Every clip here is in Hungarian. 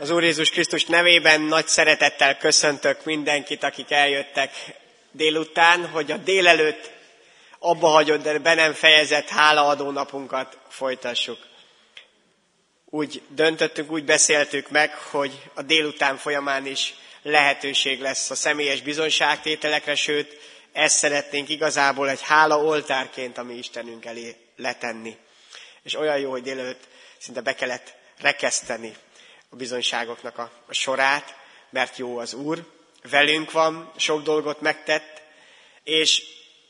Az Úr Jézus Krisztus nevében nagy szeretettel köszöntök mindenkit, akik eljöttek délután, hogy a délelőtt abba hagyott, de be nem fejezett hálaadó napunkat folytassuk. Úgy döntöttünk, úgy beszéltük meg, hogy a délután folyamán is lehetőség lesz a személyes bizonyságtételekre, sőt, ezt szeretnénk igazából egy hála oltárként, ami Istenünk elé letenni. És olyan jó, hogy délelőtt szinte be kellett rekeszteni a bizonyságoknak a, a sorát, mert jó az Úr, velünk van, sok dolgot megtett, és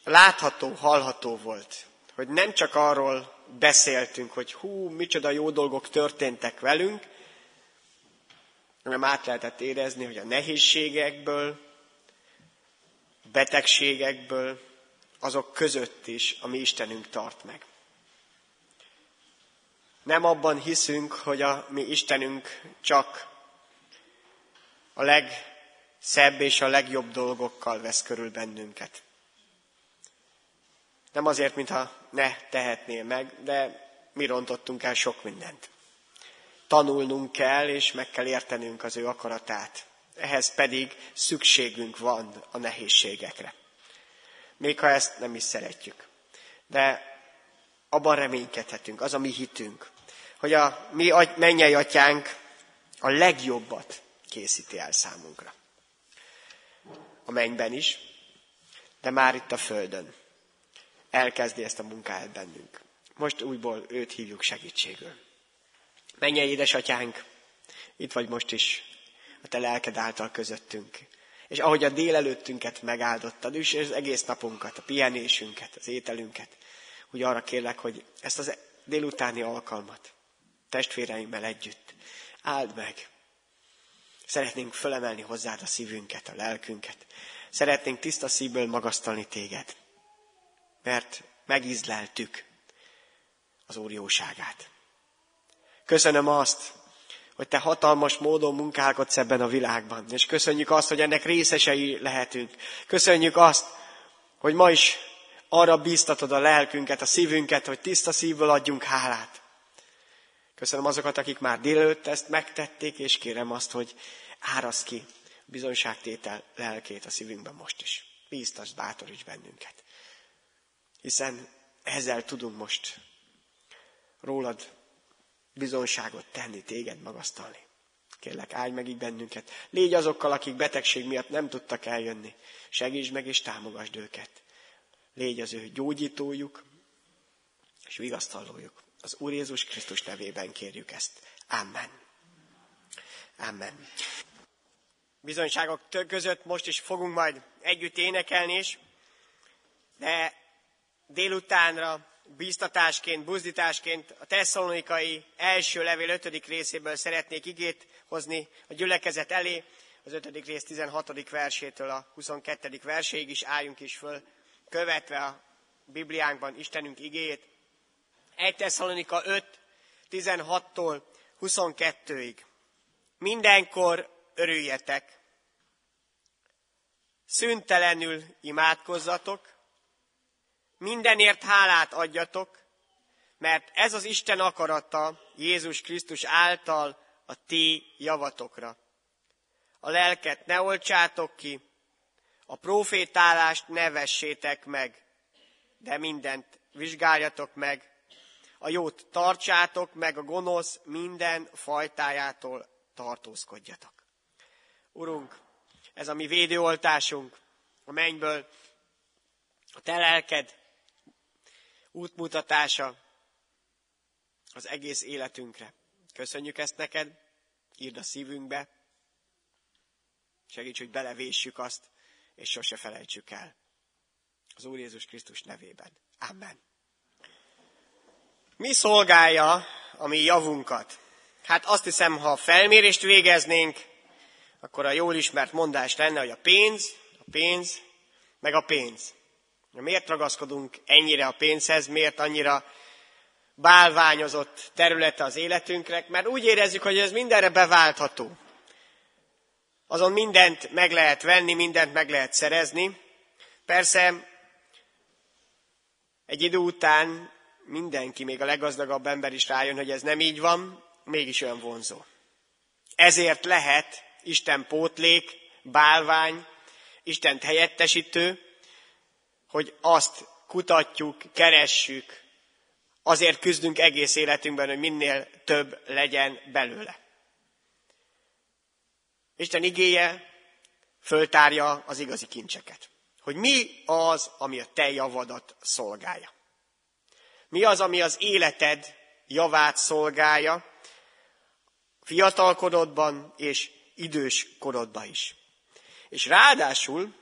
látható, hallható volt, hogy nem csak arról beszéltünk, hogy hú, micsoda jó dolgok történtek velünk, hanem át lehetett érezni, hogy a nehézségekből, betegségekből, azok között is a mi Istenünk tart meg. Nem abban hiszünk, hogy a mi Istenünk csak a legszebb és a legjobb dolgokkal vesz körül bennünket. Nem azért, mintha ne tehetnél meg, de mi rontottunk el sok mindent. Tanulnunk kell, és meg kell értenünk az ő akaratát. Ehhez pedig szükségünk van a nehézségekre. Még ha ezt nem is szeretjük. De abban reménykedhetünk, az a mi hitünk, hogy a mi mennyei atyánk a legjobbat készíti el számunkra. A mennyben is, de már itt a földön. Elkezdi ezt a munkát bennünk. Most újból őt hívjuk segítségül. Mennyei édesatyánk, itt vagy most is, a te lelked által közöttünk. És ahogy a délelőttünket megáldottad, és az egész napunkat, a pihenésünket, az ételünket, úgy arra kérlek, hogy ezt az délutáni alkalmat testvéreimmel együtt áld meg. Szeretnénk fölemelni hozzád a szívünket, a lelkünket. Szeretnénk tiszta szívből magasztalni téged, mert megízleltük az Úr jóságát. Köszönöm azt, hogy te hatalmas módon munkálkodsz ebben a világban, és köszönjük azt, hogy ennek részesei lehetünk. Köszönjük azt, hogy ma is arra bíztatod a lelkünket, a szívünket, hogy tiszta szívből adjunk hálát. Köszönöm azokat, akik már délőtt ezt megtették, és kérem azt, hogy árasz ki bizonyságtétel lelkét a szívünkben most is. Bíztasd, bátoríts bennünket. Hiszen ezzel tudunk most rólad bizonyságot tenni, téged magasztalni. Kérlek, állj meg így bennünket. Légy azokkal, akik betegség miatt nem tudtak eljönni. Segítsd meg és támogasd őket. Légy az ő gyógyítójuk és vigasztalójuk. Az Úr Jézus Krisztus nevében kérjük ezt. Amen. Amen. Bizonyságok között most is fogunk majd együtt énekelni is, de délutánra bíztatásként, buzdításként a tesszalonikai első levél 5. részéből szeretnék igét hozni a gyülekezet elé, az 5. rész 16. versétől a 22. verséig is álljunk is föl, követve a Bibliánkban Istenünk igéjét. 1 Tesszalonika 5, 16-tól 22-ig. Mindenkor örüljetek. Szüntelenül imádkozzatok, mindenért hálát adjatok, mert ez az Isten akarata Jézus Krisztus által a ti javatokra. A lelket ne olcsátok ki, a profétálást ne vessétek meg, de mindent vizsgáljatok meg, a jót tartsátok, meg a gonosz minden fajtájától tartózkodjatok. Urunk, ez a mi védőoltásunk a mennyből, a te lelked útmutatása az egész életünkre. Köszönjük ezt neked, írd a szívünkbe, segíts, hogy belevéssük azt, és sose felejtsük el. Az Úr Jézus Krisztus nevében. Amen. Mi szolgálja a mi javunkat? Hát azt hiszem, ha felmérést végeznénk, akkor a jól ismert mondás lenne, hogy a pénz, a pénz, meg a pénz. Miért ragaszkodunk ennyire a pénzhez, miért annyira bálványozott területe az életünknek? Mert úgy érezzük, hogy ez mindenre beváltható. Azon mindent meg lehet venni, mindent meg lehet szerezni. Persze egy idő után mindenki, még a leggazdagabb ember is rájön, hogy ez nem így van, mégis olyan vonzó. Ezért lehet Isten pótlék, bálvány, Istent helyettesítő, hogy azt kutatjuk, keressük, azért küzdünk egész életünkben, hogy minél több legyen belőle. Isten igéje föltárja az igazi kincseket. Hogy mi az, ami a te javadat szolgálja. Mi az, ami az életed javát szolgálja, fiatalkorodban és idős korodban is. És ráadásul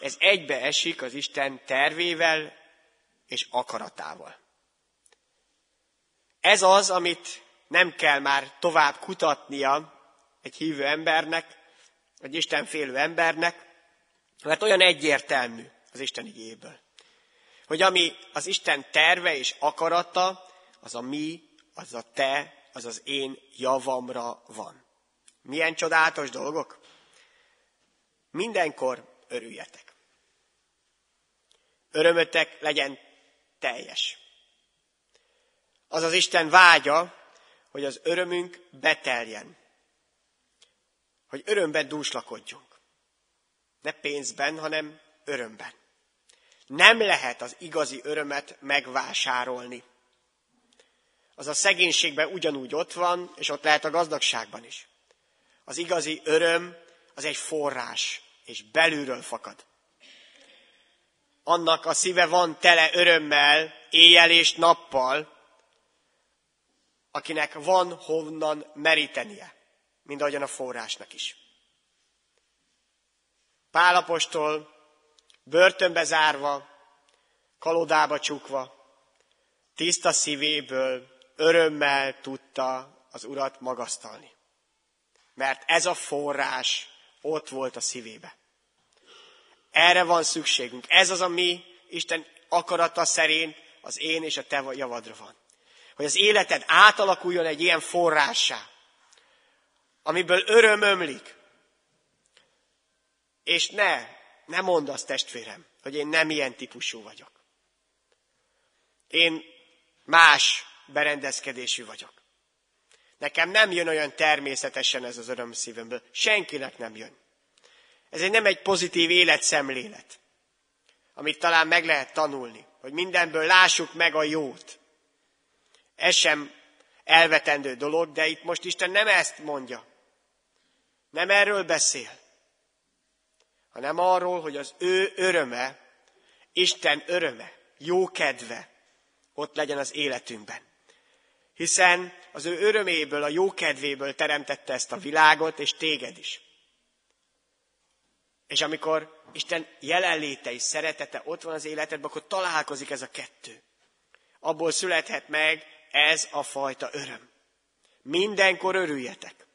ez egybe esik az Isten tervével és akaratával. Ez az, amit nem kell már tovább kutatnia egy hívő embernek, egy Istenfélő embernek, mert olyan egyértelmű az Isten igéből. Hogy ami az Isten terve és akarata, az a mi, az a te, az az én javamra van. Milyen csodálatos dolgok? Mindenkor örüljetek. Örömötek legyen teljes. Az az Isten vágya, hogy az örömünk beteljen. Hogy örömben dúslakodjunk. Ne pénzben, hanem örömben. Nem lehet az igazi örömet megvásárolni. Az a szegénységben ugyanúgy ott van, és ott lehet a gazdagságban is. Az igazi öröm az egy forrás, és belülről fakad. Annak a szíve van tele örömmel, éjjel és nappal, akinek van honnan merítenie, mint ahogyan a forrásnak is. Pálapostól börtönbe zárva, kalodába csukva, tiszta szívéből örömmel tudta az urat magasztalni. Mert ez a forrás ott volt a szívébe. Erre van szükségünk. Ez az, ami Isten akarata szerint az én és a te javadra van. Hogy az életed átalakuljon egy ilyen forrássá, amiből öröm ömlik. És ne, ne mondd azt testvérem, hogy én nem ilyen típusú vagyok. Én más berendezkedésű vagyok. Nekem nem jön olyan természetesen ez az öröm szívemből. Senkinek nem jön. Ez egy nem egy pozitív életszemlélet, amit talán meg lehet tanulni, hogy mindenből lássuk meg a jót. Ez sem elvetendő dolog, de itt most Isten nem ezt mondja. Nem erről beszél, hanem arról, hogy az ő öröme, Isten öröme, jó kedve ott legyen az életünkben hiszen az ő öröméből, a jó kedvéből teremtette ezt a világot, és téged is. És amikor Isten jelenléte és szeretete ott van az életedben, akkor találkozik ez a kettő. Abból születhet meg ez a fajta öröm. Mindenkor örüljetek.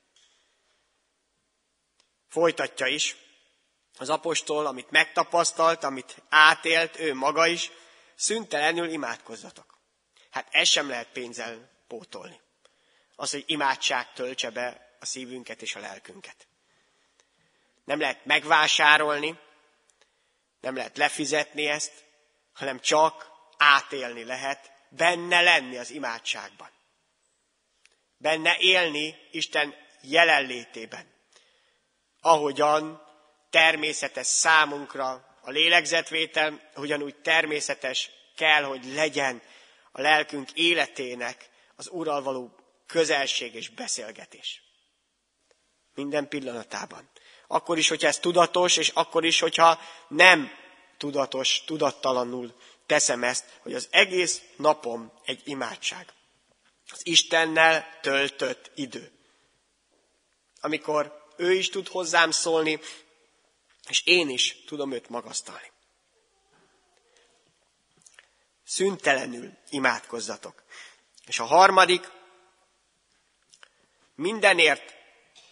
Folytatja is az apostol, amit megtapasztalt, amit átélt ő maga is, szüntelenül imádkozzatok. Hát ez sem lehet pénzzel pótolni. Az, hogy imádság töltse be a szívünket és a lelkünket. Nem lehet megvásárolni, nem lehet lefizetni ezt, hanem csak átélni lehet, benne lenni az imádságban. Benne élni Isten jelenlétében. Ahogyan természetes számunkra a lélegzetvétel, ugyanúgy természetes kell, hogy legyen a lelkünk életének az Úrral való közelség és beszélgetés. Minden pillanatában. Akkor is, hogyha ez tudatos, és akkor is, hogyha nem tudatos, tudattalanul teszem ezt, hogy az egész napom egy imádság. Az Istennel töltött idő. Amikor ő is tud hozzám szólni, és én is tudom őt magasztalni. Szüntelenül imádkozzatok. És a harmadik, mindenért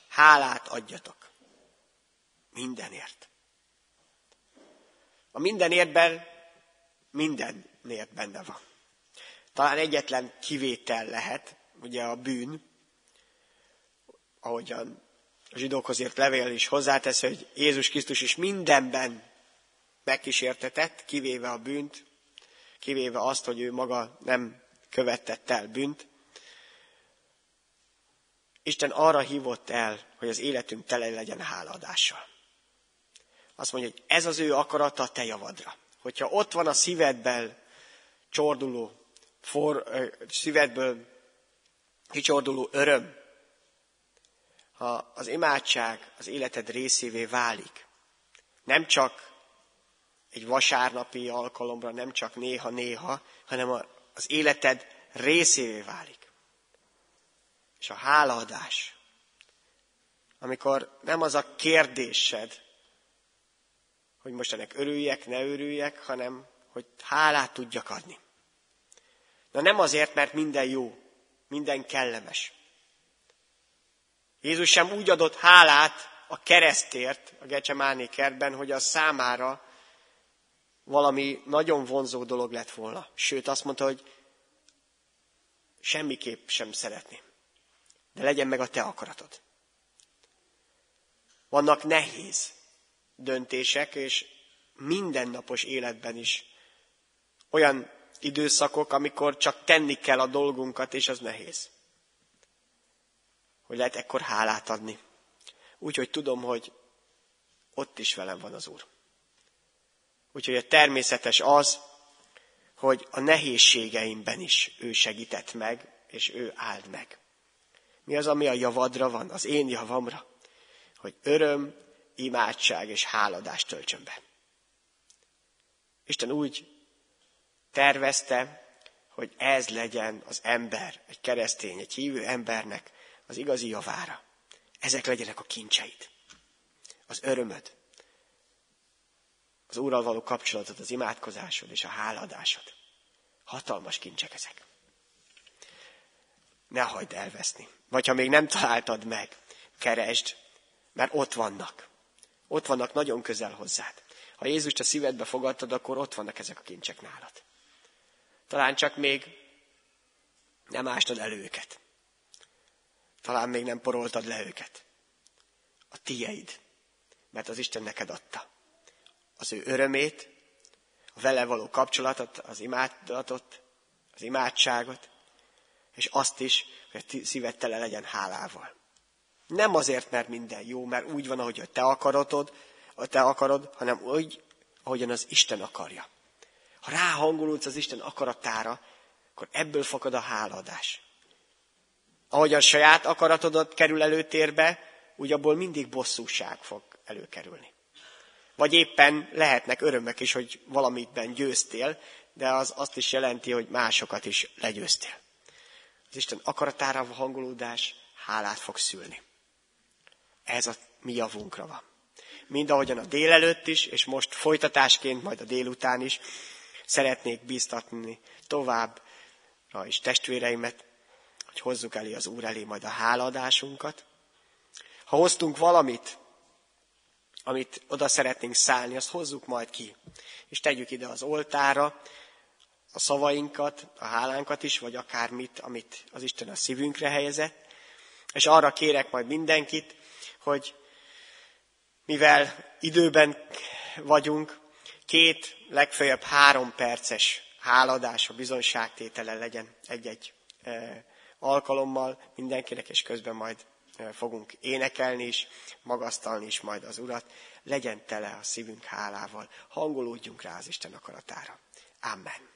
hálát adjatok. Mindenért. A mindenértben mindenért benne van. Talán egyetlen kivétel lehet, ugye a bűn, ahogyan a zsidókhoz írt levél is hozzátesz, hogy Jézus Krisztus is mindenben megkísértetett, kivéve a bűnt, kivéve azt, hogy ő maga nem követett el bűnt. Isten arra hívott el, hogy az életünk tele legyen hálaadással. Azt mondja, hogy ez az ő akarata a te javadra. Hogyha ott van a szívedben csorduló, for, szívedből kicsorduló öröm, ha az imádság az életed részévé válik, nem csak egy vasárnapi alkalomra, nem csak néha-néha, hanem az életed részévé válik. És a hálaadás, amikor nem az a kérdésed, hogy most ennek örüljek, ne örüljek, hanem hogy hálát tudjak adni. Na nem azért, mert minden jó, minden kellemes. Jézus sem úgy adott hálát a keresztért a Gecsemáné kertben, hogy az számára valami nagyon vonzó dolog lett volna. Sőt, azt mondta, hogy semmiképp sem szeretni. De legyen meg a te akaratod. Vannak nehéz döntések, és mindennapos életben is olyan időszakok, amikor csak tenni kell a dolgunkat, és az nehéz. Hogy lehet ekkor hálát adni. Úgyhogy tudom, hogy ott is velem van az Úr. Úgyhogy a természetes az, hogy a nehézségeimben is ő segített meg, és ő áld meg. Mi az, ami a javadra van, az én javamra? Hogy öröm, imádság és háladást töltsön be. Isten úgy tervezte, hogy ez legyen az ember, egy keresztény, egy hívő embernek az igazi javára. Ezek legyenek a kincseid. Az örömöd, az Úrral való kapcsolatod, az imádkozásod és a háladásod. Hatalmas kincsek ezek. Ne hagyd elveszni. Vagy ha még nem találtad meg, keresd, mert ott vannak. Ott vannak nagyon közel hozzád. Ha Jézust a szívedbe fogadtad, akkor ott vannak ezek a kincsek nálad. Talán csak még nem ástad el őket. Talán még nem poroltad le őket. A tieid, mert az Isten neked adta az ő örömét, a vele való kapcsolatot, az imádatot, az imádságot, és azt is, hogy a szíved tele legyen hálával. Nem azért, mert minden jó, mert úgy van, ahogy te akarod, a te akarod, hanem úgy, ahogyan az Isten akarja. Ha ráhangolódsz az Isten akaratára, akkor ebből fakad a háladás. Ahogy a saját akaratodat kerül előtérbe, úgy abból mindig bosszúság fog előkerülni. Vagy éppen lehetnek örömök is, hogy valamitben győztél, de az azt is jelenti, hogy másokat is legyőztél. Az Isten akaratára hangolódás hálát fog szülni. Ez a mi javunkra van. Mind ahogyan a délelőtt is, és most folytatásként, majd a délután is szeretnék bíztatni továbbra is testvéreimet, hogy hozzuk elé az Úr elé majd a háladásunkat. Ha hoztunk valamit, amit oda szeretnénk szállni, azt hozzuk majd ki. És tegyük ide az oltára a szavainkat, a hálánkat is, vagy akármit, amit az Isten a szívünkre helyezett. És arra kérek majd mindenkit, hogy mivel időben vagyunk, két, legfeljebb három perces háladás, a bizonyságtétele legyen egy-egy e, alkalommal mindenkinek, és közben majd fogunk énekelni is, magasztalni is majd az Urat, legyen tele a szívünk hálával, hangolódjunk rá az Isten akaratára. Amen.